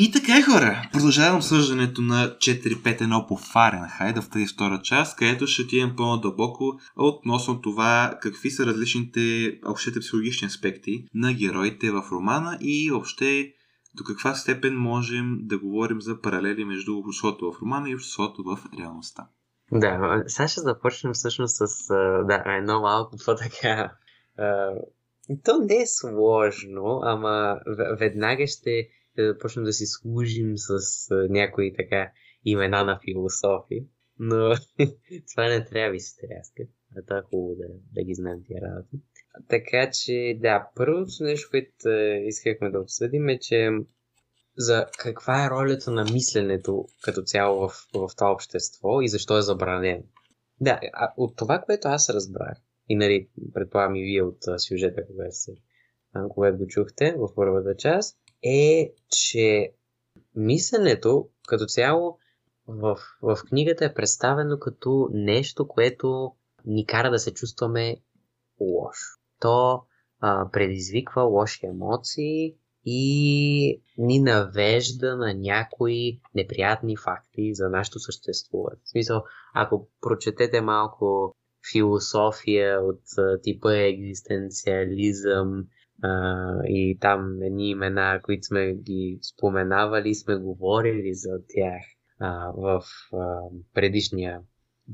И така, хора, продължавам съждането на 451 по Фаренхайт в тази втора част, където ще отидем по-надълбоко относно това какви са различните общите психологични аспекти на героите в романа и въобще до каква степен можем да говорим за паралели между обществото в романа и обществото в реалността. Да, сега ще започнем всъщност с да, едно малко по-така то не е сложно, ама веднага ще почнем да си служим с някои така имена на философи. Но това не трябва да се тряска. А това е хубаво да, да ги знаем тия работи. Така че, да, първото нещо, което искахме да обсъдим е, че за каква е ролята на мисленето като цяло в, в това общество и защо е забранено. Да, а от това, което аз разбрах, и нали, предполагам и вие от сюжета, когато, се, когато го чухте в първата част, е, че мисленето като цяло в, в книгата е представено като нещо, което ни кара да се чувстваме лошо. То а, предизвиква лоши емоции и ни навежда на някои неприятни факти за нашето съществуване. В смисъл, ако прочетете малко философия от типа екзистенциализъм а, и там едни имена, които сме ги споменавали, сме говорили за тях а, в а, предишния,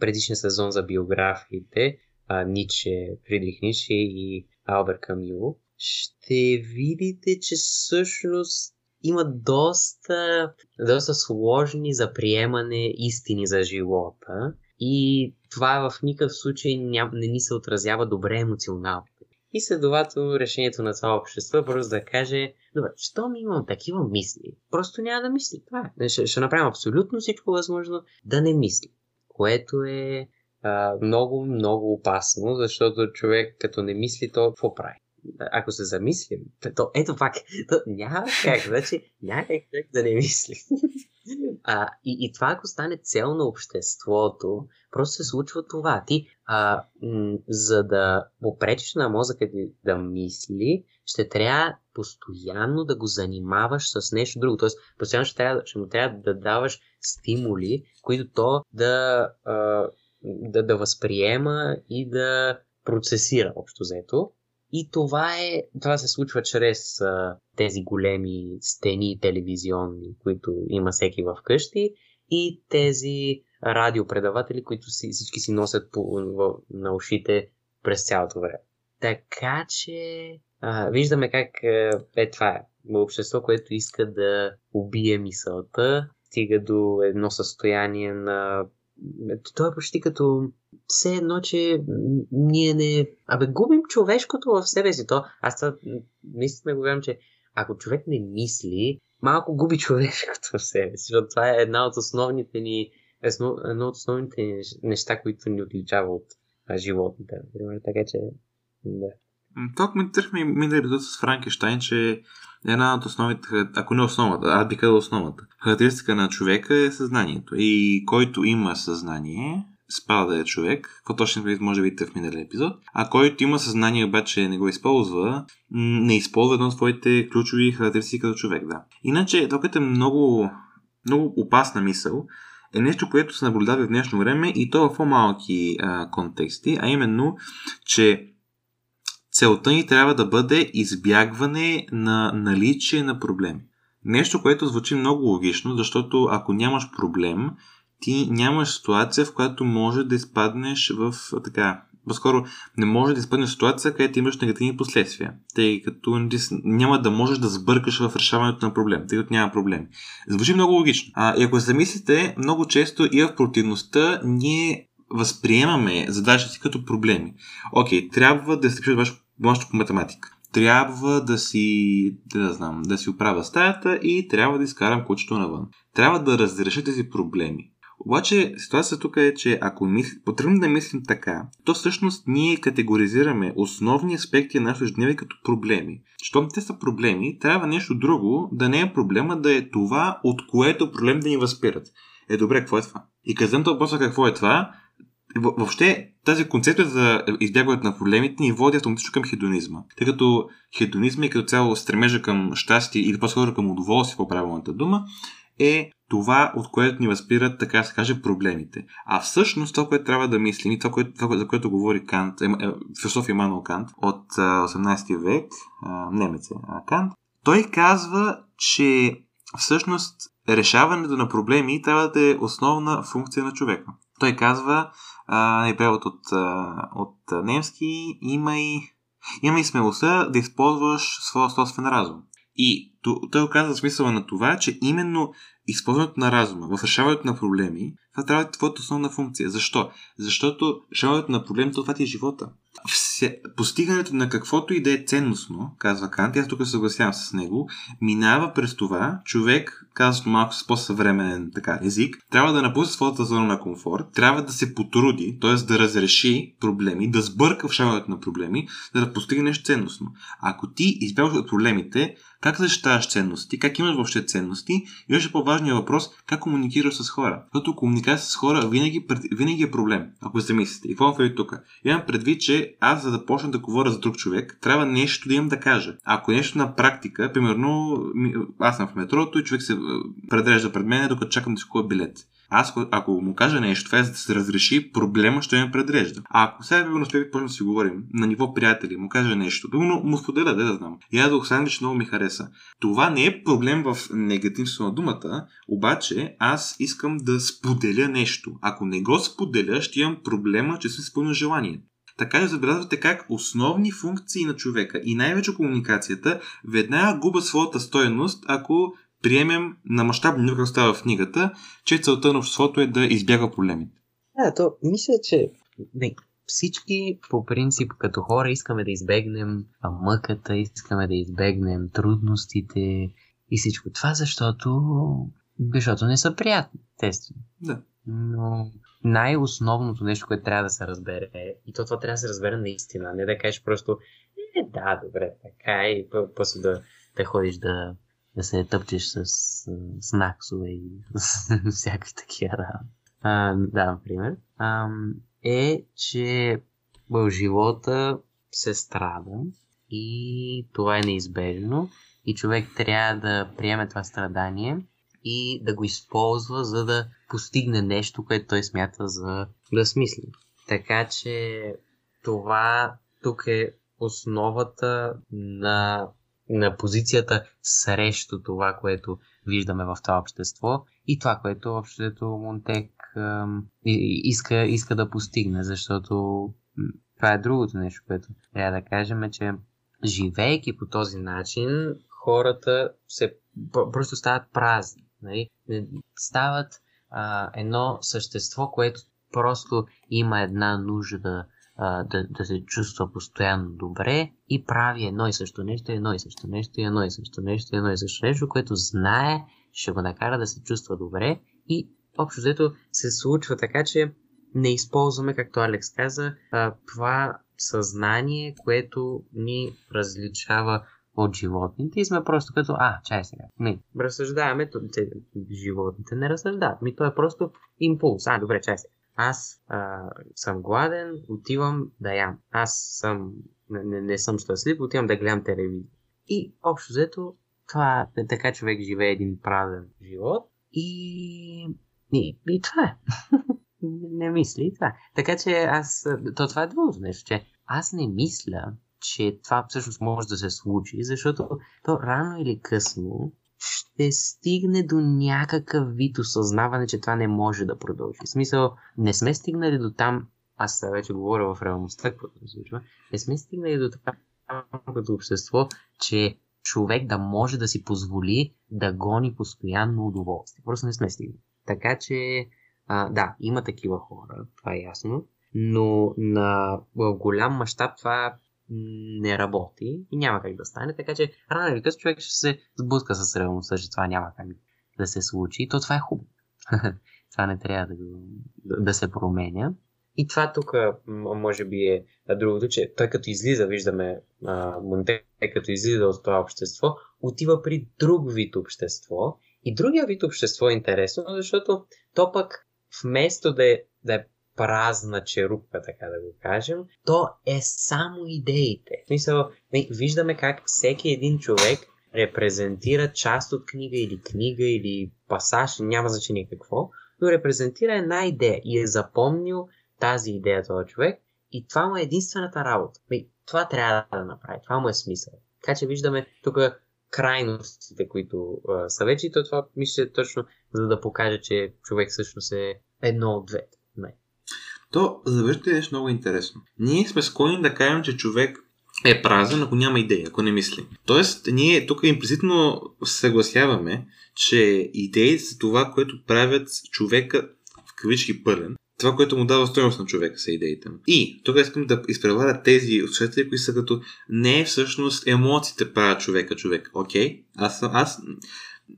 предишния сезон за биографиите, а, Ниче, Фридрих Ниче и Албер Камило, ще видите, че всъщност има доста, доста сложни за приемане истини за живота и това в никакъв случай ням, не ни се отразява добре емоционално. И следователно решението на това общество е просто да каже, добре, щом имам такива мисли, просто няма да мисли. Това е. Ще, ще направим абсолютно всичко възможно да не мисли. Което е а, много, много опасно, защото човек като не мисли, то какво прави? Ако се замислим, то, ето пак, то няма как, значи няма как да не мисли. А, и, и това, ако стане цел на обществото, просто се случва това. Ти, а, м- за да попречиш на мозъка ти да мисли, ще трябва постоянно да го занимаваш с нещо друго. Тоест, постоянно ще, трябва, ще му трябва да даваш стимули, които то да, а, да, да възприема и да процесира общо взето. И това, е, това се случва чрез а, тези големи стени телевизионни, които има всеки в къщи и тези радиопредаватели, които си, всички си носят по, в, на ушите през цялото време. Така че а, виждаме как е това е. Общество, което иска да убие мисълта, стига до едно състояние на то е почти като все едно, че ние не... Абе, губим човешкото в себе си. То, аз това наистина го че ако човек не мисли, малко губи човешкото в себе си, защото това е една от основните ни, едно от основните неща, които ни отличава от животните. Така че, да. Тук ми търхме минали епизод с Франкенштайн, че една от основите, ако не основата, аз би казал основата, характеристика на човека е съзнанието. И който има съзнание, спада да е човек, какво точно може да видите в миналия епизод, а който има съзнание обаче не го използва, не използва едно от своите ключови характеристики като човек, да. Иначе, това е много, много опасна мисъл, е нещо, което се наблюдава в днешно време и то в по-малки а, контексти, а именно, че целта ни трябва да бъде избягване на наличие на проблеми. Нещо, което звучи много логично, защото ако нямаш проблем, ти нямаш ситуация, в която може да изпаднеш в така. По-скоро не може да изпаднеш ситуация, където имаш негативни последствия, тъй като няма да можеш да сбъркаш в решаването на проблем, тъй като няма проблеми. Звучи много логично. А, и ако замислите, много често и в противността ние възприемаме задачите си като проблеми. Окей, трябва да се пишеш вашето по математика. Трябва да си, да знам, да си оправя стаята и трябва да изкарам кучето навън. Трябва да разреша тези проблеми. Обаче ситуацията тук е, че ако мисли, потребно да мислим така, то всъщност ние категоризираме основни аспекти на нашето ежедневие като проблеми. Щом те са проблеми, трябва нещо друго да не е проблема, да е това, от което проблем да ни възпират. Е, добре, какво е това? И казвам то въпроса какво е това, въобще тази концепция за избягването на проблемите ни води автоматично към хедонизма. Тъй като хедонизма и като цяло стремежа към щастие или по-скоро към удоволствие по правилната дума е това, от което ни възпират, така да се каже, проблемите. А всъщност това, което трябва да мислим и това, което, това за което говори Кант, е, е, философ Емануел Кант от 18 век, немец е Кант, той казва, че всъщност решаването на проблеми трябва да е основна функция на човека. Той казва, а, е превод от, от немски, има и, има и смелостта да използваш своя собствен разум. И той оказва смисъла на това, че именно използването на разума в решаването на проблеми, това трябва да е твоята основна функция. Защо? Защото решаването на проблемите това ти е живота. Все, постигането на каквото и да е ценностно, казва Кант, аз тук съгласявам с него, минава през това, човек, казвам малко с по-съвременен така, език, трябва да напусне своята зона на комфорт, трябва да се потруди, т.е. да разреши проблеми, да сбърка в на проблеми, за да постигне нещо ценностно. Ако ти избягваш от проблемите, как защитаваш ценности, как имаш въобще ценности и още по-важният въпрос, как комуникираш с хора. Защото комуникация с хора винаги, винаги е проблем, ако се мислите. И какво предвид тук? Имам предвид, че аз за да почна да говоря за друг човек, трябва нещо да имам да кажа. Ако е нещо на практика, примерно аз съм в метрото и човек се предрежда пред мен, докато чакам да си купя билет. Аз, ако му кажа нещо, това е за да се разреши проблема, ще ме предрежда. А ако сега би успех почнем да си говорим на ниво приятели, му кажа нещо, но му споделя, да, да знам. Ядох сандвич, много ми хареса. Това не е проблем в негативството на думата, обаче аз искам да споделя нещо. Ако не го споделя, ще имам проблема, че съм изпълнил желание. Така и забелязвате как основни функции на човека и най-вече комуникацията веднага губят своята стоеност, ако приемем на мащаб ниво, както става в книгата, че целта на обществото е да избяга проблемите. Да, то мисля, че не, всички по принцип като хора искаме да избегнем мъката, искаме да избегнем трудностите и всичко това, защото, защото не са приятни, естествено. Да. Но най-основното нещо, което трябва да се разбере, и то това трябва да се разбере наистина, не да кажеш просто, е, да, добре, така е, и после да, да ходиш да, да се тъпчеш с снаксове и всякакви такива работи. да, например. А, е, че в живота се страда и това е неизбежно и човек трябва да приеме това страдание и да го използва, за да постигне нещо, което той смята за да смисли. Така че това тук е основата на на позицията срещу това, което виждаме в това общество и това, което обществото Монтек иска, иска да постигне, защото това е другото нещо, което трябва да кажем, е, че живейки по този начин, хората се просто стават празни. Нали? Стават а, едно същество, което просто има една нужда а, да, да се чувства постоянно добре и прави едно и също нещо, едно и също нещо, едно и също нещо, едно и също нещо, което знае, ще го накара да се чувства добре и общо взето се случва така, че не използваме, както Алекс каза, това съзнание, което ни различава от животните и сме просто като, а, чай сега. Не, разсъждаваме, животните не разсъждават. Ми то е просто импулс. А, добре, чай сега аз а, съм гладен, отивам да ям. Аз съм, не, не, съм щастлив, отивам да гледам телевизия. И общо взето, това е така човек живее един правен живот и, и, и това е. не мисли това. Така че аз, то това е другото нещо, че аз не мисля, че това всъщност може да се случи, защото то рано или късно ще стигне до някакъв вид осъзнаване, че това не може да продължи. В смисъл, не сме стигнали до там, аз вече говоря в реалността, каквото се случва, не сме стигнали до това като общество, че човек да може да си позволи да гони постоянно удоволствие. Просто не сме стигнали. Така че, а, да, има такива хора, това е ясно, но на в голям мащаб това не работи и няма как да стане, така че рано или късно човек ще се сблъска с реалността, че това няма как да се случи, и то това е хубаво. това не трябва да, да, се променя. И това тук може би е другото, че той като излиза, виждаме Монте, като излиза от това общество, отива при друг вид общество. И другия вид общество е интересно, защото то пък вместо да е, да е празна черупка, така да го кажем, то е само идеите. В смисъл, виждаме как всеки един човек репрезентира част от книга или книга или пасаж, няма значение какво, но репрезентира една идея и е запомнил тази идея този човек и това му е единствената работа. Това трябва да направи, това му е смисъл. Така че виждаме тук крайностите, които а, са вече и то това мисля точно за да покаже, че човек всъщност е едно от двете. То завършите е нещо много интересно. Ние сме склонни да кажем, че човек е празен, ако няма идея, ако не мисли. Тоест, ние тук имплицитно съгласяваме, че идеите са това, което правят човека в кавички пълен, това, което му дава стоеност на човека са идеите му. И тук искам да изпреваря тези слушатели, които са като не всъщност емоциите правят човека човек. Окей? Okay? Аз, аз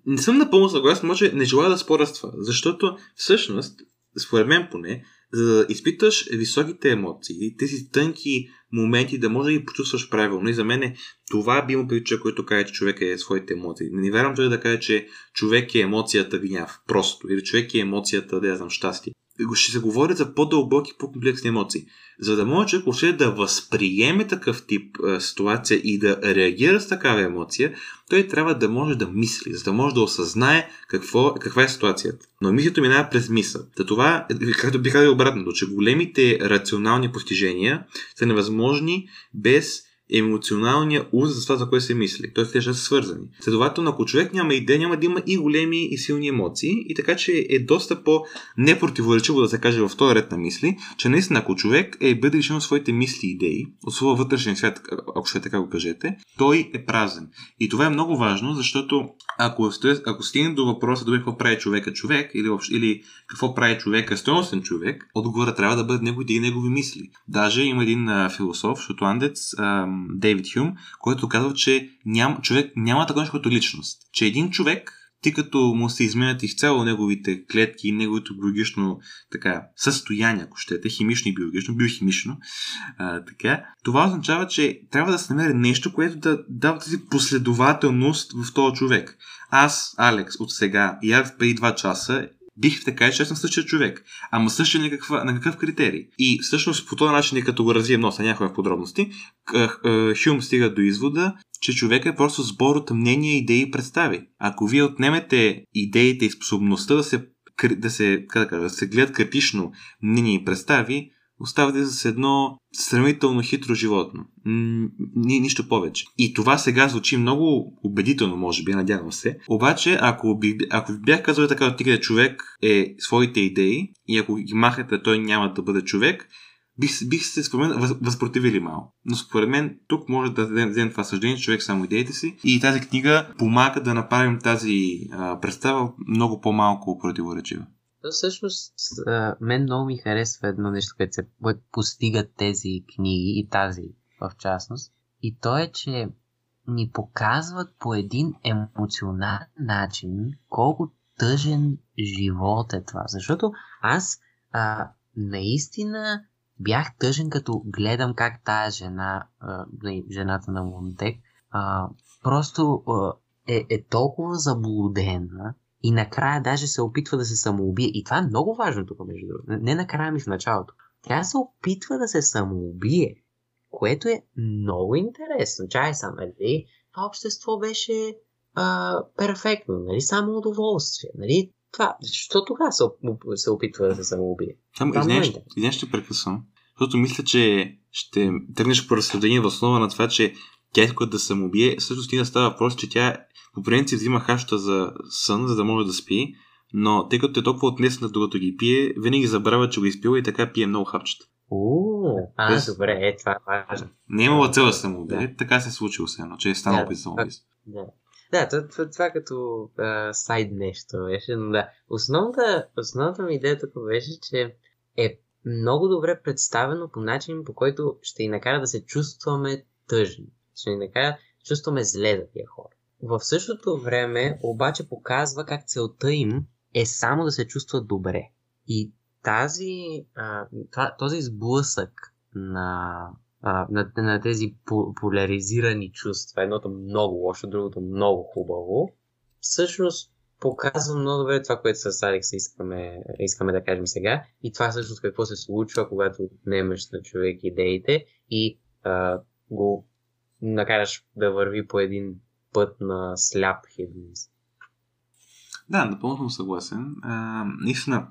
не съм напълно съгласен, може не желая да споря с това, защото всъщност, според мен поне, за да изпиташ високите емоции, тези тънки моменти, да може да ги почувстваш правилно. И за мен това би му прилича, който каже, че човек е своите емоции. Не вярвам той да каже, че човек е емоцията гняв. Просто. Или човек е емоцията, да я знам, щастие ще се говори за по-дълбоки, по-комплексни емоции. За да може човек въобще да възприеме такъв тип е, ситуация и да реагира с такава емоция, той трябва да може да мисли, за да може да осъзнае какво, каква е ситуацията. Но мисълта минава през мисъл. Та това, както би казал обратното, че големите рационални постижения са невъзможни без емоционалния уз за това, за което се мисли. Тоест, те ще са свързани. Следователно, ако човек няма идея, няма да има и големи и силни емоции, и така че е доста по-непротиворечиво да се каже в този ред на мисли, че наистина, ако човек е бъде лишен от своите мисли и идеи, от своя вътрешен свят, ако ще така го кажете, той е празен. И това е много важно, защото ако, ако стигне до въпроса до какво прави човека човек, или, или какво прави човека стоеностен човек, отговора трябва да бъде негови и негови мисли. Даже има един а, философ, шотландец, а, Дейвид Хюм, който казва, че ням, човек няма такова нещо като личност. Че един човек, тъй като му се изменят изцяло неговите клетки и неговото биологично така, състояние, ако щете, химично и биологично, биохимично, а, така, това означава, че трябва да се намери нещо, което да дава тази последователност в този човек. Аз, Алекс, от сега и аз преди 2 часа бих така аз съм същия човек. Ама същия на, каква, на какъв критерий? И всъщност по този начин, като го развием носа някои подробности, Хюм стига до извода, че човек е просто сбор от мнения, идеи и представи. Ако вие отнемете идеите и способността да се, да се, как да, да се гледат критично мнения и представи, оставате с едно сравнително хитро животно. Ни, нищо повече. И това сега звучи много убедително, може би, надявам се. Обаче, ако, би, ако бях казал така, отигде човек е своите идеи и ако ги махате, той няма да бъде човек, бих, бих се според мен възпротивили малко. Но според мен тук може да дадем това съждение, човек само идеите си. И тази книга помага да направим тази а, представа много по-малко противоречива. Всъщност, мен много ми харесва едно нещо, което се постигат тези книги и тази в частност. И то е, че ни показват по един емоционален начин колко тъжен живот е това. Защото аз а, наистина бях тъжен, като гледам как тая жена, а, жената на Монтек, а, просто а, е, е толкова заблудена и накрая даже се опитва да се самоубие. И това е много важно тук, между другото. Не накрая ми в началото. Тя се опитва да се самоубие, което е много интересно. Чай са, нали? Това общество беше а, перфектно, нали? Само удоволствие, нали? Това, защо тогава се, се опитва да се самоубие? Само извиня, ще прекъсвам. Защото мисля, че ще тръгнеш по разсъждение в основа на това, че тя иска да самоубие. Също стига става въпрос, че тя по принцип взима хаща за сън, за да може да спи, но тъй като е толкова отнесена, докато ги пие, винаги забравя, че го изпива и така пие много хапчета. О, а, Без... добре, е, това е важно. Не е имала цел да му да. така се е случило се едно, че е станал да, опит. Да. Да, това, това, това като а, сайд нещо беше, но да. Основната, основната ми идея тук беше, че е много добре представено по начин, по който ще ни накара да се чувстваме тъжни. Ще ни накара да чувстваме зле за тия хора. В същото време обаче показва как целта им е само да се чувстват добре. И тази, този сблъсък на, на, на тези поляризирани чувства, едното много лошо, другото много хубаво, всъщност показва много добре това, което с Алекс искаме, искаме да кажем сега. И това всъщност какво се случва, когато отнемеш на човек идеите и а, го накараш да върви по един път на сляп хедонизъм. Да, напълно съм съгласен. А, наистина,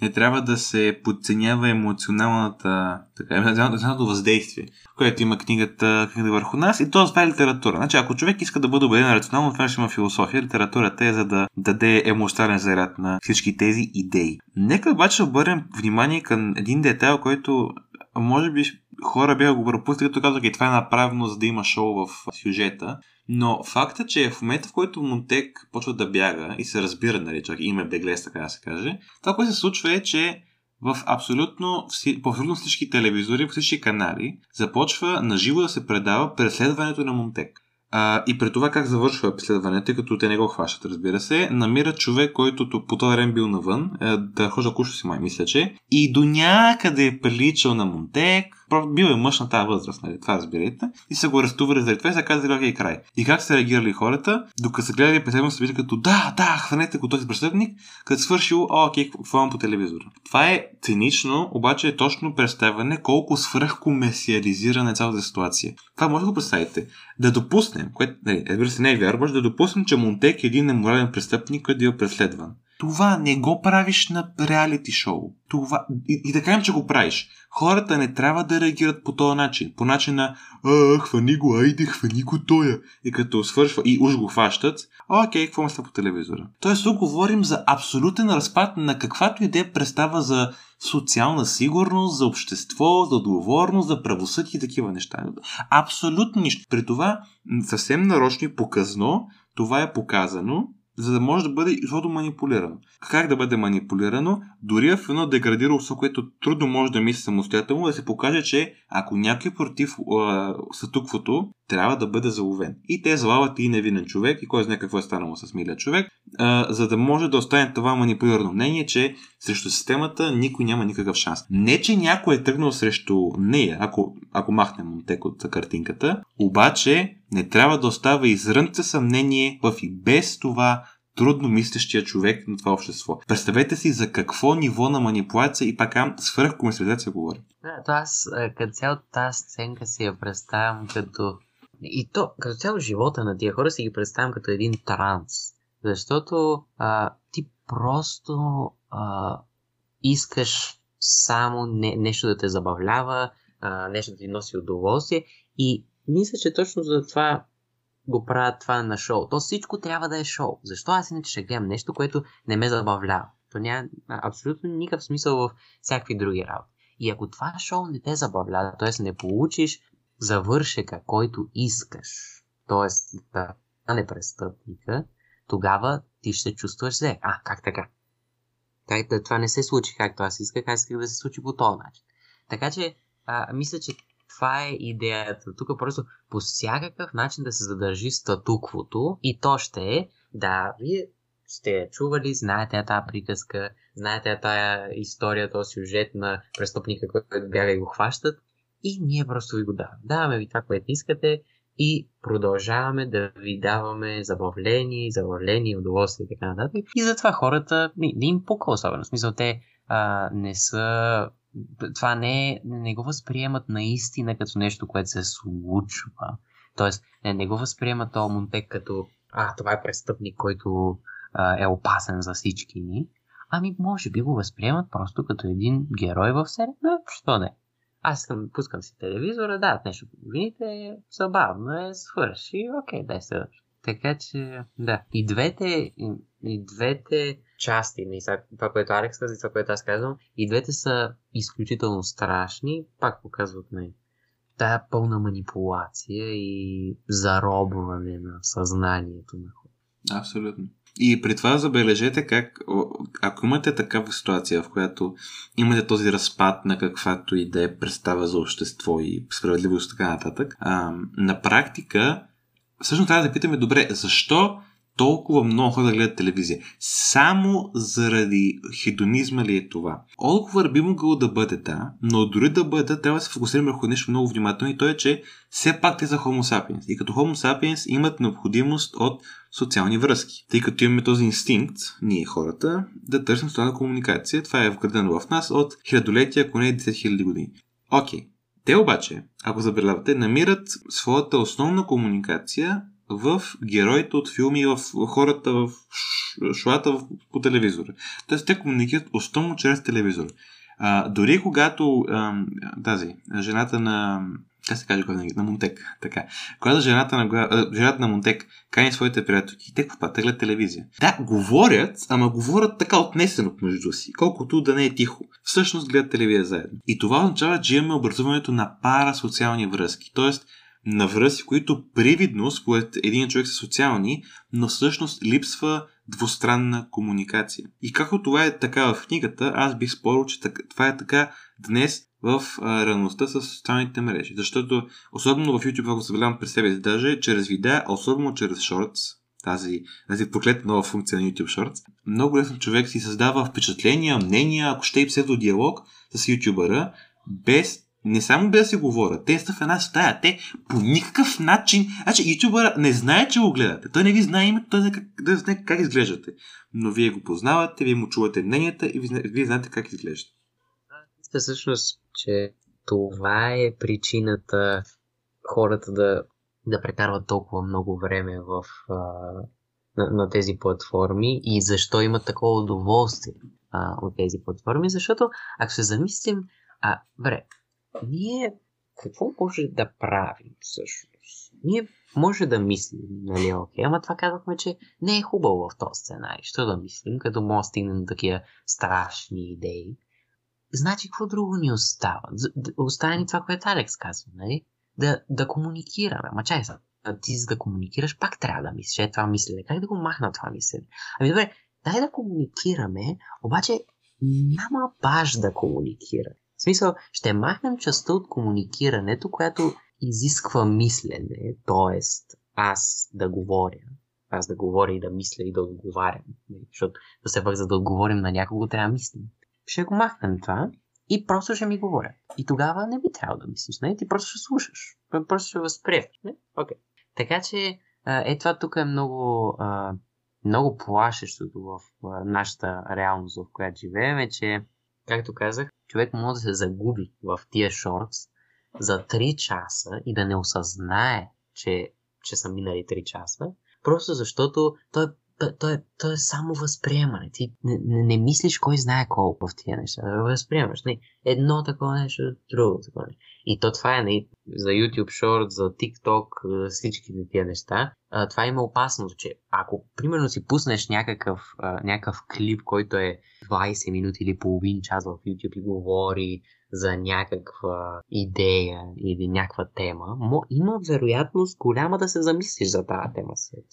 не, трябва да се подценява емоционалната, така, емоционалното въздействие, което има книгата, книгата върху нас и то това е литература. Значи, ако човек иска да бъде убеден рационално, това ще има философия. Литературата е за да даде емоционален заряд на всички тези идеи. Нека обаче обърнем внимание към един детайл, който може би хора бяха го пропуснали, като казах, и това е направено, за да има шоу в сюжета. Но факта, че в момента, в който Монтек почва да бяга и се разбира, нали, чак име Беглес, така да се каже, това, което се случва е, че в абсолютно, по абсолютно всички телевизори, по всички канали, започва наживо да се предава преследването на Монтек. А, и при това как завършва преследването, тъй като те не го хващат, разбира се, намира човек, който по този време бил навън, е, да хожа куша си май, мисля, че, и до някъде е приличал на Монтек, бил е мъж на тази възраст, нали? Това разбирате. И са го арестували заради това и са казали, окей, край. И как са реагирали хората, докато са гледали престъпно са като да, да, хванете го този престъпник, като свършил, о, окей, хванам по телевизора. Това е цинично, обаче е точно представяне колко свръхкомерциализирана е цялата ситуация. Това може да го представите. Да допуснем, което, нали, разбира се, не е вярно, да допуснем, че Монтек е един неморален престъпник, който е преследван. Това не го правиш на реалити шоу. Това... И, и да кажем, че го правиш. Хората не трябва да реагират по този начин. По начина, а, хвани го, айде, хвани го тоя. И като свършва и уж го хващат, окей, какво ме по телевизора? Тоест, тук говорим за абсолютен разпад на каквато идея представа за социална сигурност, за общество, за отговорност, за правосъдие и такива неща. Абсолютно нищо. При това, съвсем нарочно и показно, това е показано за да може да бъде изходно манипулирано. Как да бъде манипулирано? Дори в едно деградирало со, което трудно може да мисли самостоятелно, да се покаже, че ако някой против а, статуквото, трябва да бъде заловен. И те залават и невинен човек, и кой знае какво е станало с милия човек, а, за да може да остане това манипулирано мнение, че срещу системата никой няма никакъв шанс. Не, че някой е тръгнал срещу нея, ако, ако махнем тек от картинката, обаче не трябва да остава изрънце съмнение в и без това трудно мислещия човек на това общество. Представете си за какво ниво на манипулация и пак свърх комерциализация говори. Да, то аз като цяло тази сценка си я представям като... И то, като цяло живота на тия хора си ги представям като един транс. Защото а, ти просто а, искаш само не, нещо да те забавлява, а, нещо да ти носи удоволствие и мисля, че точно за това го правят това на шоу. То всичко трябва да е шоу. Защо аз иначе ще гледам нещо, което не ме забавлява? То няма абсолютно никакъв смисъл в всякакви други работи. И ако това шоу не те забавлява, т.е. не получиш завършека, който искаш, т.е. да не престъпника, тогава ти ще чувстваш зле. А, как така? Как, това не се случи както аз исках, аз исках да се случи по този начин. Така че, а, мисля, че това е идеята. Тук просто по всякакъв начин да се задържи статуквото и то ще е, да, вие сте чували, знаете тази приказка, знаете тази история, този сюжет на престъпника, който бяга и го хващат и ние просто ви го даваме. Даваме ви това, което искате и продължаваме да ви даваме забавление, забавление, удоволствие и така нататък. И затова хората не, не им пука особено. В смисъл, те а, не са това не, не го възприемат наистина като нещо, което се случва. Тоест, не, не го възприемат този Монтек като а, това е престъпник, който а, е опасен за всички ни. Ами, може би го възприемат просто като един герой в серия. Но, що не? Аз искам, пускам си телевизора, да, нещо по новините, забавно е, свърши, окей, дай се. Така че, да. И двете, и, и двете части, не, това, което Алекс каза и това, което аз казвам, и двете са изключително страшни, пак показват ме тая пълна манипулация и заробване на съзнанието на хората. Абсолютно. И при това забележете как, ако имате такава ситуация, в която имате този разпад на каквато и да е представа за общество и справедливост и така нататък, а, на практика всъщност трябва да питаме добре, защо толкова много хора да гледат телевизия? Само заради хедонизма ли е това? Отговор би могъл да бъде да, но дори да бъде, трябва да се фокусираме върху нещо много внимателно и то е, че все пак те са Homo sapiens. И като Homo sapiens имат необходимост от социални връзки. Тъй като имаме този инстинкт, ние хората, да търсим социална комуникация. Това е вградено в нас от хилядолетия, ако не 10 000 години. Окей. Okay. Те обаче, ако забелявате, намират своята основна комуникация в героите от филми, в хората в шоата по телевизора. Тоест те комуникират основно чрез телевизора. А, дори когато а, тази, жената на как се каже на Монтек, така. Когато жената на, жената на Монтек кани своите приятелки, те какво те гледат телевизия. Да, говорят, ама говорят така отнесено между си, колкото да не е тихо. Всъщност гледат телевизия заедно. И това означава, че имаме образуването на парасоциални връзки. Тоест, на връзки, които привидно, според един човек са социални, но всъщност липсва двустранна комуникация. И както това е така в книгата, аз бих спорил, че това е така днес в а, реалността с социалните мрежи. Защото, особено в YouTube, ако забелявам през себе си, даже чрез видеа, особено чрез Shorts, тази, тази проклета нова функция на YouTube Shorts, много лесно човек си създава впечатления, мнения, ако ще и псевдодиалог с ютубъра, без не само без да си говорят, те са в една стая. Те по никакъв начин. Значи, ютубър не знае, че го гледате. Той не ви знае името, той не как, да знае как изглеждате. Но вие го познавате, вие му чувате мненията и вие, знаете как изглежда. Мисля всъщност, че това е причината хората да, да прекарват толкова много време в, а, на, на тези платформи и защо имат такова удоволствие а, от тези платформи. Защото, ако се замислим, а, бре, ние какво може да правим всъщност? Ние може да мислим, нали, окей, ама това казахме, че не е хубаво в този сценарий. Що да мислим, като може да стигнем до такива страшни идеи? Значи, какво друго ни остава? Остане ни това, което Алекс казва, нали? Да, да комуникираме. Ма чай са, ти за да комуникираш, пак трябва да мислиш. Е, това мислене. Как да го махна това мислене? Ами добре, дай да комуникираме, обаче няма баш да комуникираме. В смисъл, ще махнем частта от комуникирането, която изисква мислене, т.е. аз да говоря, аз да говоря и да мисля и да отговарям. Защото да се за да отговорим на някого, трябва да мислим. Ще го махнем това и просто ще ми говорят. И тогава не би трябвало да мислиш, не? Ти просто ще слушаш. Просто ще възприемаш. Okay. Така че, е това тук е много, много плашещото в нашата реалност, в която живеем, е, че, както казах, човек може да се загуби в тия шортс за 3 часа и да не осъзнае, че, че са минали 3 часа, просто защото той, той, той, той е само възприемане. Ти не, не, мислиш кой знае колко в тия неща. Възприемаш. Не, едно такова нещо, друго такова нещо. И то това е не, за YouTube Short, за TikTok, за всички тия неща. А, това има опасност, че ако примерно си пуснеш някакъв, а, някакъв клип, който е 20 минути или половин час в YouTube и говори за някаква идея или някаква тема, има вероятност голяма да се замислиш за тази тема след.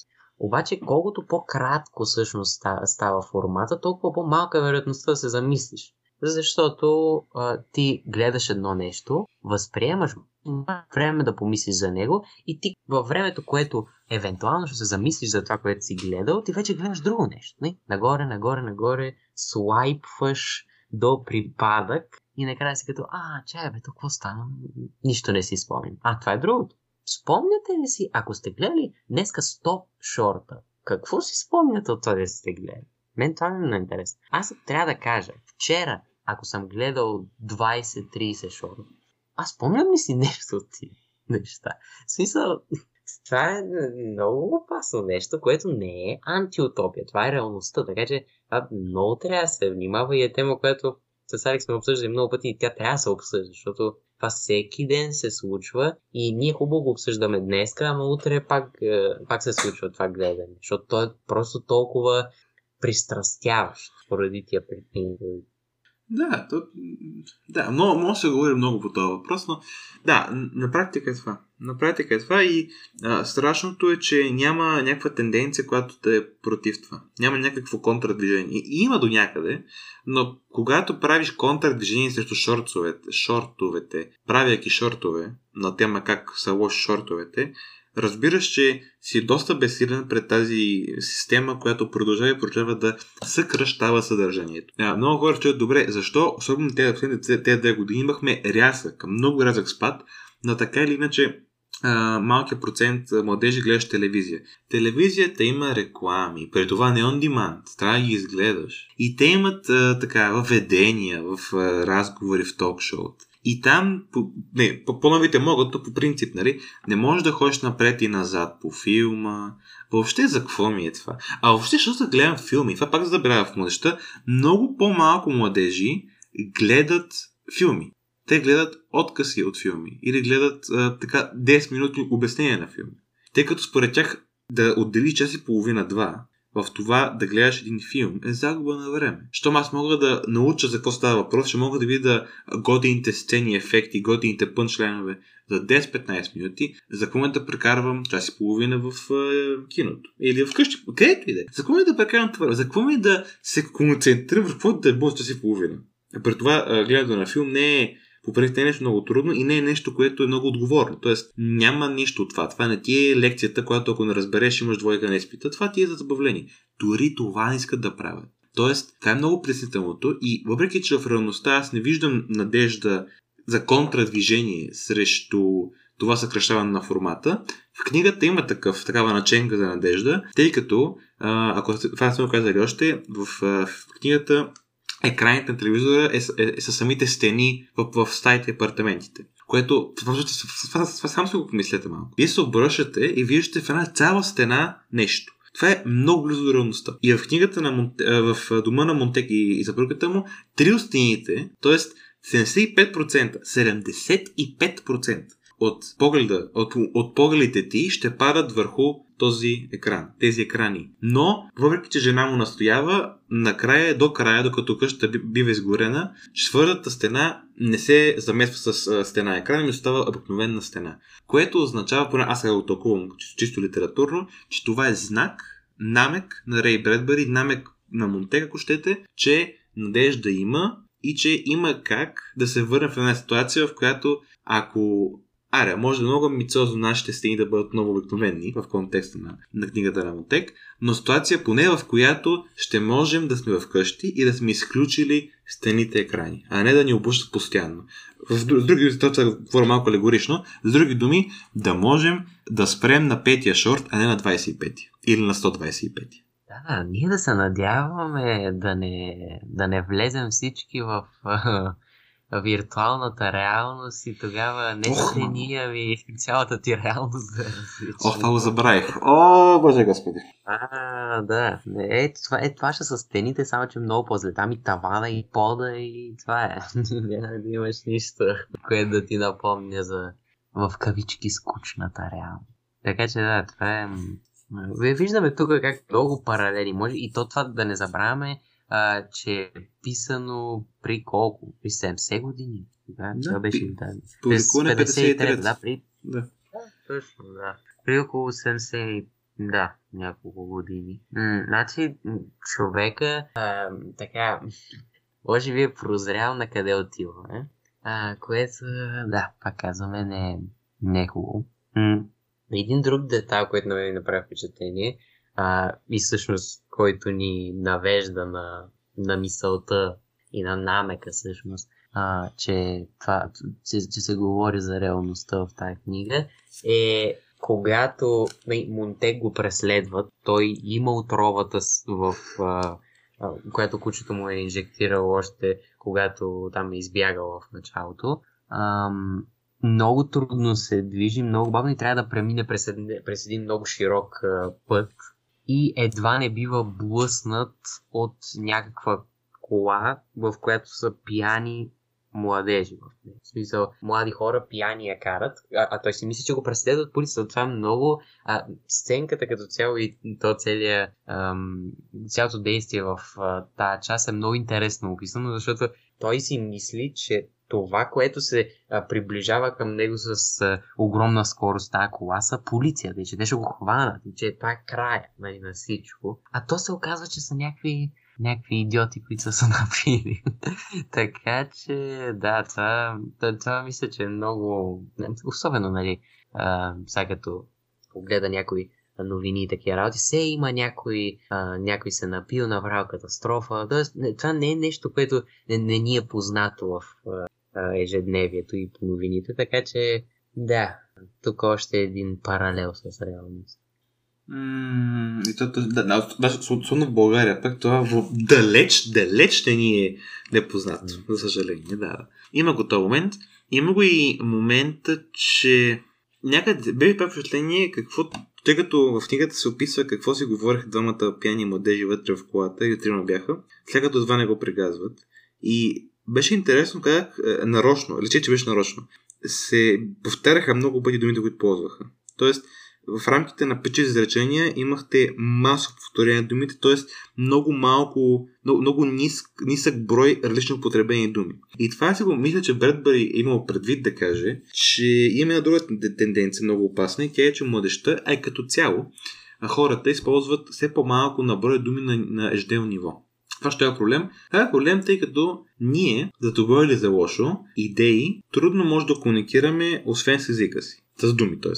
Обаче, колкото по-кратко всъщност става формата, толкова по-малка е вероятността да се замислиш. Защото а, ти гледаш едно нещо, възприемаш време да помислиш за него и ти във времето, което евентуално ще се замислиш за това, което си гледал, ти вече гледаш друго нещо. Не? Нагоре, нагоре, нагоре, слайпваш до припадък и накрая си като, а, чай, бе, то какво стана? Нищо не си спомням. А, това е другото. Спомняте ли си, ако сте гледали днеска 100 шорта, какво си спомняте от това сте гледали? Мен това не е интересно. Аз трябва да кажа, вчера, ако съм гледал 20-30 шорта, аз спомням ли си нещо от тия неща? В смисъл, това е много опасно нещо, което не е антиутопия. Това е реалността. Така че това много трябва да се внимава и е тема, която с Алекс сме обсъждали много пъти и тя трябва да се обсъжда, защото това всеки ден се случва и ние хубаво го обсъждаме днес, ама утре пак, е, пак се случва това гледане, защото то е просто толкова пристрастяващ поради тия причини, да, то, да, но, може да се говори много по този въпрос, но да, на практика е това. На практика е това и а, страшното е, че няма някаква тенденция, която да е против това. Няма някакво контрадвижение. И има до някъде, но когато правиш контрадвижение срещу шортовете, шортовете правяки шортове на тема как са лоши шортовете, разбираш, че си доста безсилен пред тази система, която продължава и продължава да съкръщава съдържанието. А, много хора чуят добре, защо, особено тези, две години, имахме рязък, много рязък спад, но така или иначе малкият процент младежи гледаш телевизия. Телевизията има реклами, при това не on demand, трябва да ги изгледаш. И те имат а, така въведения в а, разговори в ток-шоута. И там, по, не, по-новите могат, то по принцип, нали, не можеш да ходиш напред и назад по филма. Въобще за какво ми е това? А въобще, защото да гледам филми, това пак забравя в младеща, много по-малко младежи гледат филми. Те гледат откъси от филми или гледат а, така 10 минути обяснение на филми. Тъй като според тях да отдели час и половина-два в това да гледаш един филм е загуба на време. Щом аз мога да науча за какво става въпрос, ще мога да видя годините сцени, ефекти, годините пънчленове за 10-15 минути, за какво да прекарвам час и половина в е, киното. Или вкъщи, където и да е. За какво да прекарвам това? За какво ми да се концентрирам в какво да е час и половина? При това гледането на филм не е по принцип не е нещо много трудно и не е нещо, което е много отговорно. Тоест няма нищо от това. Това не ти е лекцията, която ако не разбереш имаш двойка на изпита. Това ти е за забавление. Дори това не искат да правят. Тоест, това е много притеснителното и въпреки, че в реалността аз не виждам надежда за контрадвижение срещу това съкръщаване на формата, в книгата има такъв, такава наченка за надежда, тъй като, ако това сме казали още, в, в книгата екраните на телевизора е, е, е, са самите стени в, в стаите и апартаментите. Което, това, само си го помислете малко. Вие се обръщате и виждате в една цяла стена нещо. Това е много близо до реалността. И в книгата на Монте, в дома на Монтек и, и съпругата му, три от стените, т.е. 75%, 75% от погледа, от, от погледите ти ще падат върху този екран, тези екрани. Но, въпреки че жена му настоява, накрая, до края, докато къщата бива изгорена, четвъртата стена не се замесва с стена екран, и става обикновена стена. Което означава, поне аз го толкувам чисто литературно, че това е знак, намек на Рей Бредбери, намек на Монтек, ако щете, че надежда има и че има как да се върне в една ситуация, в която ако Аре, може да много амбициозно нашите стени да бъдат много обикновени в контекста на, на книгата на Мотек, но ситуация поне в която ще можем да сме вкъщи и да сме изключили стените екрани, а не да ни обущат постоянно. С други, това говоря малко алегорично, с други думи, да можем да спрем на петия шорт, а не на 25 или на 125. Да, ние да се надяваме да не, да не влезем всички в виртуалната реалност и тогава не стени, ами цялата ти реалност да Ох, това го забравих. О, боже господи. А, да. Е, това, е, това ще са стените, само че много по-зле. Там и тавана, и пода, и това е. Няма да имаш нищо, което да ти напомня за в кавички скучната реалност. Така че да, това е... Виждаме тук как много паралели може и то това да не забравяме, а, че е писано при колко? При 70 години. Да, това беше да. През 53, да, при... Да. да. Точно, да. При около 70 да, няколко години. М- значи, човека а, така, може би е прозрял на къде отива, е? А, което, да, пак казваме, не, е, не е хубаво. М- един друг детал, който на мен направи впечатление, а, и всъщност който ни навежда на, на мисълта и на намека всъщност, а, че, това, че, че се говори за реалността в тази книга, е когато нали, Монтек го преследват, той има отровата в а, която кучето му е инжектирало още когато там е избягал в началото. Ам, много трудно се движи, много бавно и трябва да премине през, през един много широк а, път, и едва не бива блъснат от някаква кола, в която са пияни младежи. В смисъл, млади хора пияни я карат, а, а той си мисли, че го преследват полицията. Това е много... А, сценката като цяло и то целият, ам, цялото действие в тази част е много интересно описано, защото той си мисли, че това, което се а, приближава към него с а, огромна скорост, тази кола, са полицията че те ще го хванат че това е края нали, на всичко. А то се оказва, че са някакви някакви идиоти, които са се напили. така че, да, това, това, това мисля, че е много... Особено, нали, сега като погледа някои новини и такива работи, все има някой, а, някой се напил, направил катастрофа. Тоест, това не е нещо, което не, не ни е познато в а, ежедневието и по новините, така че да, тук още един паралел с реалност. Mm, и то, да, да, особено в България, пък това в, далеч, далеч не ни е непознато, за съжаление. Да. Има го този момент. Има го и момента, че някъде бе ви впечатление какво, тъй като в книгата се описва какво си говориха двамата пияни младежи вътре в колата и трима бяха, след като два не го прегазват. И беше интересно как е, нарочно, лече, че беше нарочно, се повтаряха много пъти думите, които ползваха. Тоест, в рамките на 5 изречения имахте масово повторение на думите, т.е. много малко, много, много ниск, нисък брой различно употребени думи. И това си го мисля, че Бредбъри е имал предвид да каже, че има една друга тенденция, много опасна, и тя е, че младеща, и като цяло, хората използват все по-малко на брой думи на, на ежедневно ниво. Това ще е проблем. Това е проблем, тъй като ние, за добро или за лошо, идеи трудно може да комуникираме, освен с езика си. С думи, т.е.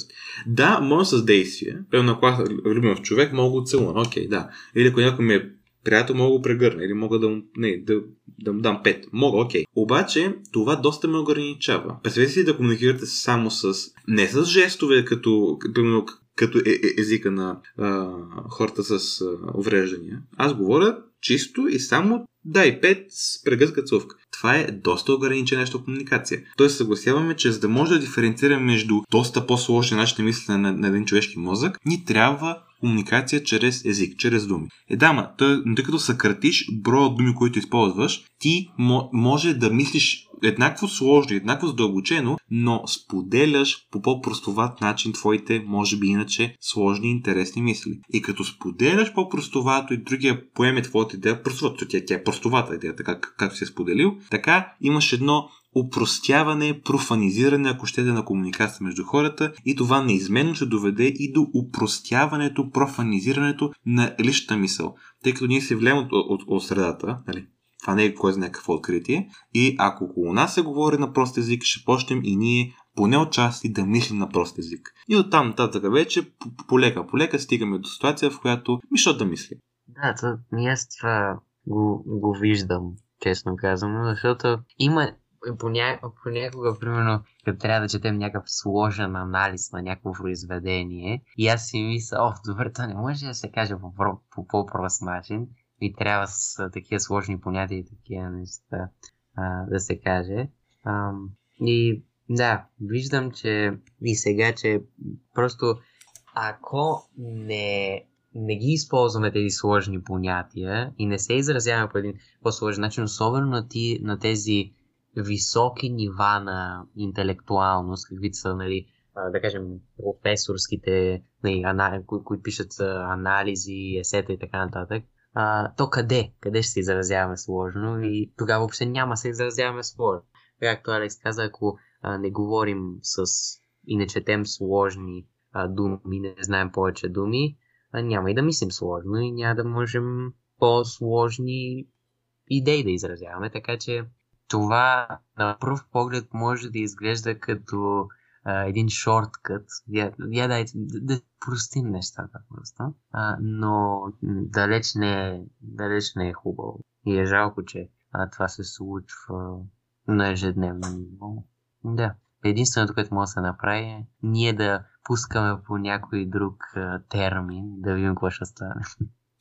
Да, може с действие. Примерно, ако аз любим човек, мога да целувам. Окей, да. Или ако някой ми е приятел, мога да го прегърна. Или мога да, не, да, да му дам пет. Мога, окей. Обаче, това доста ме ограничава. Представете си да комуникирате само с... Не с жестове, като, примерно, като е, е, езика на а, хората с а, увреждания. Аз говоря чисто и само дай пет с прегъзка цувка. Това е доста ограничена нещо комуникация. Тоест съгласяваме, че за да може да диференцираме между доста по-сложни начини на мислене на, на един човешки мозък, ни трябва комуникация чрез език, чрез думи. Е, да, ма, тъй, тъй като съкратиш броя думи, които използваш, ти може да мислиш еднакво сложно, еднакво задълбочено, но споделяш по по-простоват начин твоите, може би иначе, сложни и интересни мисли. И като споделяш по-простовато и другия поеме твоята идея, простовато, тя, тя е простовата идея, така както си е споделил, така имаш едно упростяване, профанизиране, ако ще на комуникация между хората и това неизменно ще доведе и до упростяването, профанизирането на личната мисъл. Тъй като ние се влияем от, от, от средата, нали? Това не е кой знае какво откритие. И ако около нас се говори на прост език, ще почнем и ние поне отчасти да мислим на прост език. И оттам нататък вече полека полека стигаме до ситуация, в която мишо да мисли. Да, то, аз това го, го виждам, честно казвам, защото има поня... понякога, примерно, като трябва да четем някакъв сложен анализ на някакво произведение, и аз си мисля, о, добре, то не може да се каже по, по по-прост начин, и трябва с такива сложни понятия и такива неща а, да се каже. А, и да, виждам, че и сега, че просто ако не, не ги използваме тези сложни понятия и не се изразяваме по един по-сложен начин, особено на, ти, на тези високи нива на интелектуалност, каквито са, нали, да кажем, професорските, нали, ана... кои, които пишат анализи, есета и така нататък, а, то къде? Къде ще се изразяваме сложно? И тогава въобще няма се изразяваме сложно. Както Алекс каза, ако а, не говорим с и не четем сложни а, думи, не знаем повече думи, а, няма и да мислим сложно и няма да можем по-сложни идеи да изразяваме. Така че това на пръв поглед може да изглежда като а, един шорткът. Я, я дайте да, да простим нещата просто. А, но далеч не, е, далеч не е хубаво. И е жалко, че а, това се случва на ежедневно ниво. Да. Единственото, което може да се направи е ние да пускаме по някой друг а, термин, да видим какво ще стане.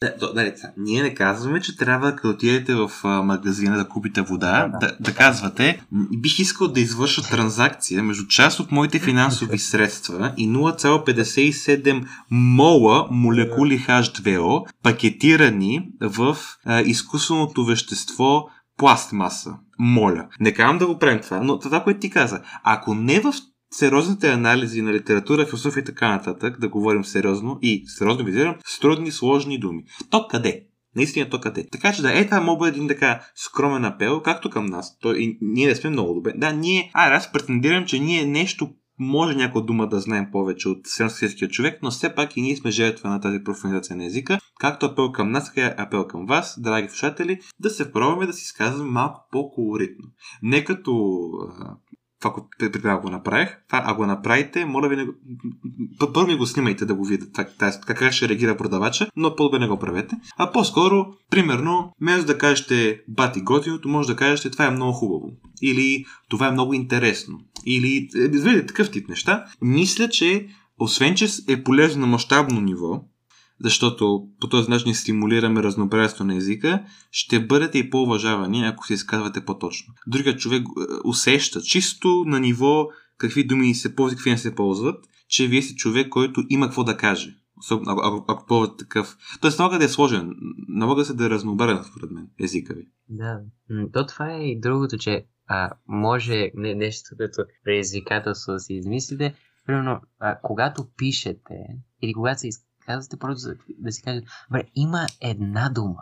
Да, да, да, ние не казваме, че трябва да отидете в магазина да купите вода, да, да. да казвате, бих искал да извърша транзакция между част от моите финансови средства и 0,57 мола молекули H2O, пакетирани в а, изкуственото вещество пластмаса. Моля. Не казвам да го правим това, но това, което ти каза, ако не в сериозните анализи на литература, философия и така нататък, да говорим сериозно и сериозно визирам, с трудни, сложни думи. То къде? Наистина то къде. Така че да, е това мога един така скромен апел, както към нас. То, и, ние не сме много добре. Да, ние, а, аз претендирам, че ние нещо може някоя дума да знаем повече от средностатския човек, но все пак и ние сме жертва на тази профанизация на езика. Както апел към нас, така е апел към вас, драги слушатели, да се пробваме да си сказваме малко по-колоритно. Не като това, преди го направих. Това, ако го направите, моля ви, не първо ми го снимайте да го видите как ще реагира продавача, но по-добре не го правете. А по-скоро, примерно, вместо да кажете бати готиното, може да кажете това е много хубаво. Или това е много интересно. Или, е, видите, такъв тип неща. Мисля, че освен, че е полезно на мащабно ниво, защото по този начин стимулираме разнообразието на езика, ще бъдете и по-уважавани, ако се изказвате по-точно. Другият човек е, усеща чисто на ниво какви думи се ползват, какви не се ползват, че вие сте човек, който има какво да каже. Особено ако, ако, ако ползвате такъв. Тоест, налага да е сложен. Налага се да е разнообразен, според мен, езика ви. Да. То това е и другото, че а, може не, нещо като предизвикателство да си измислите. Примерно, а, когато пишете или когато се изказвате, Казвате просто да, си кажете, добре, има една дума,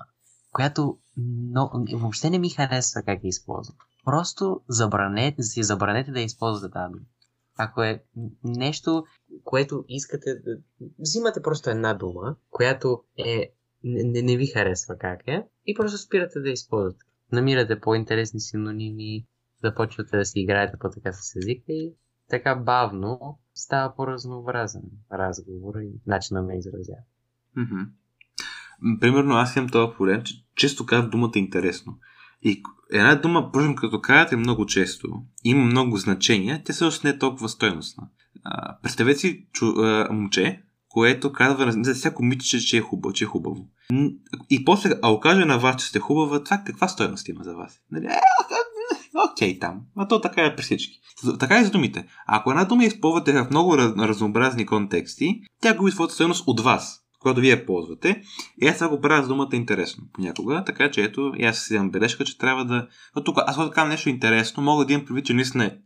която но, въобще не ми харесва как я използвам. Просто забранете, си забранете да използвате тази. Ако е нещо, което искате да... Взимате просто една дума, която е не, не ви харесва как е, и просто спирате да използвате. Намирате по-интересни синоними, започвате да си играете по-така с езика и така бавно става по-разнообразен разговор и начина на изразява. Mm-hmm. Примерно аз имам този проблем, че често казвам думата интересно. И една дума, впрочем, като казвате много често, има много значения, те също не е толкова стойностна. Представете си чу, а, момче, което казва за всяко митче, че е хубаво, че е хубаво. И после, ако каже на вас, че сте хубава, това каква стойност има за вас? Нали? Е, окей там. А то така е при всички. Така и за думите. Ако една дума използвате в много разнообразни контексти, тя губи своята стоеност от вас когато вие ползвате. И аз това го правя с думата интересно понякога, така че ето, и аз си имам бележка, че трябва да... Но тук, аз казвам нещо интересно, мога да имам предвид, че наистина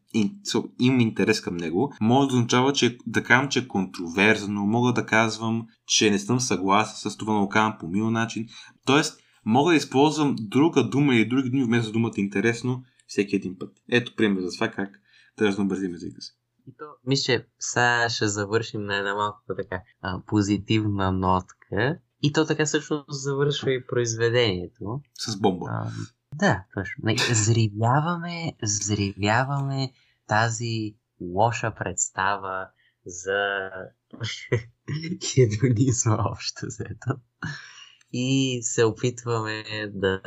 имам интерес към него. Мога да означава, че да казвам, че е контроверзно, мога да казвам, че не съм съгласен с това, но казвам по мил начин. Тоест, мога да използвам друга дума или други думи вместо думата интересно всеки един път. Ето пример за това как да разнообразим езика си. И то, мисля, че сега ще завършим на една малко така а, позитивна нотка. И то така също завършва и произведението. С бомба. А, да, точно. Зривяваме, зривяваме тази лоша представа за хедонизма общо взето. И се опитваме да,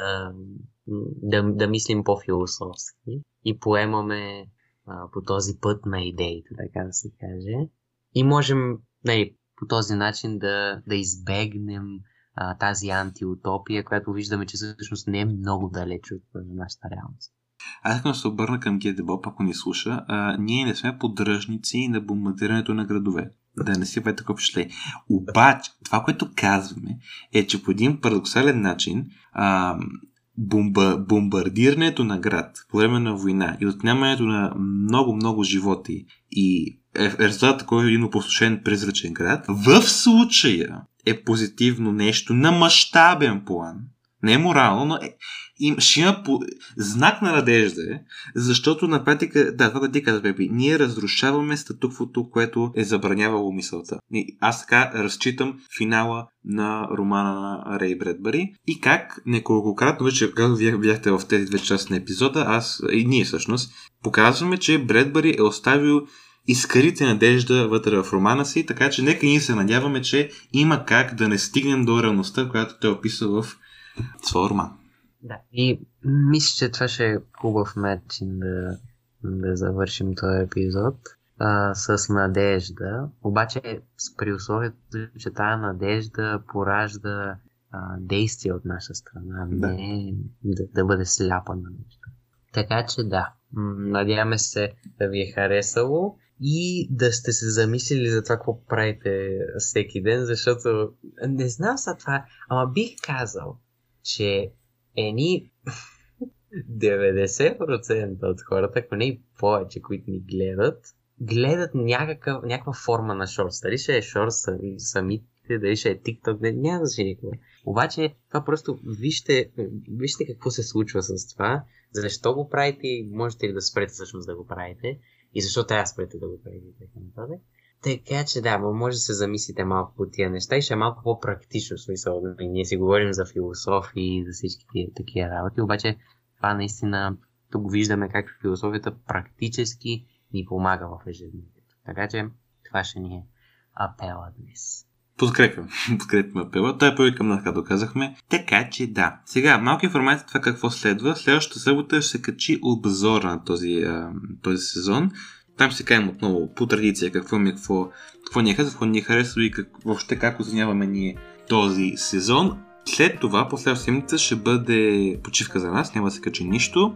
да, да мислим по-философски и поемаме а, по този път на идеите, така да се каже. И можем нали, по този начин да, да избегнем а, тази антиутопия, която виждаме, че всъщност не е много далеч от нашата реалност. Аз искам да се обърна към Гедебоп, ако ни слуша. А, ние не сме поддръжници на бомбардирането на градове. Да не си бъде такова впечатление. Обаче, това, което казваме, е, че по един парадоксален начин а, бомба, бомбардирането на град по време на война и отнямането на много-много животи и е резултат, който е един опустошен призрачен град, в случая е позитивно нещо на мащабен план. Не е морално, но е, им, ще има по... знак на надежда, е, защото на практика, да, това ти каза, Беби, ние разрушаваме статуквото, което е забранявало мисълта. И аз така разчитам финала на романа на Рей Бредбари и как неколкократно вече, когато вие бяхте в тези две части на епизода, аз и ние всъщност показваме, че Бредбари е оставил изкарите надежда вътре в романа си, така че нека ние се надяваме, че има как да не стигнем до реалността, която той описва в своя роман. Да. И мисля, че това ще е хубав начин да, да завършим този епизод а, с надежда. Обаче при условието, че тази надежда поражда а, действия от наша страна, да. не да, да бъде сляпа на нещо. Така че да, надяваме се да ви е харесало и да сте се замислили за това, какво правите всеки ден, защото не знам за това, ама бих казал, че ени 90% от хората, ако не и повече, които ни гледат, гледат някакъв, някаква форма на шорс. Дали ще е шорс самите, дали ще е TikTok, не, няма значение какво. Обаче, това просто вижте, вижте какво се случва с това, защо го правите и можете ли да спрете всъщност да го правите и защо трябва да спрете да го правите така нататък. Така че да, може да се замислите малко по тия неща и ще е малко по-практично смисъл. Ние си говорим за философии и за всички такива работи, обаче това наистина тук виждаме как философията практически ни помага в ежедневието. Така че това ще ни е апела днес. Подкрепям. Подкрепям апела. Той е първи към нас, както казахме. Така че да. Сега, малка информация това какво следва. Следващата събота ще се качи обзора на този, този сезон. Там ще кажем отново по традиция какво ми, какво, какво ни е харесва, какво ни е харесва и как, въобще как оценяваме ние този сезон. След това, последващата седмица, ще бъде почивка за нас, няма да се качи нищо.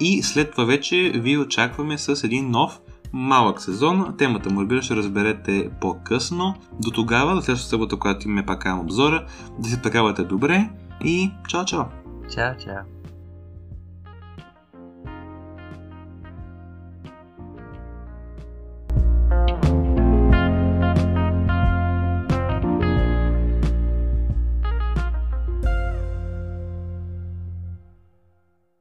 И след това вече ви очакваме с един нов малък сезон. Темата му, разбира, ще разберете по-късно. До тогава, до следващата събота, когато имаме пак обзора, да се прекарвате добре и чао-чао! Чао, чао!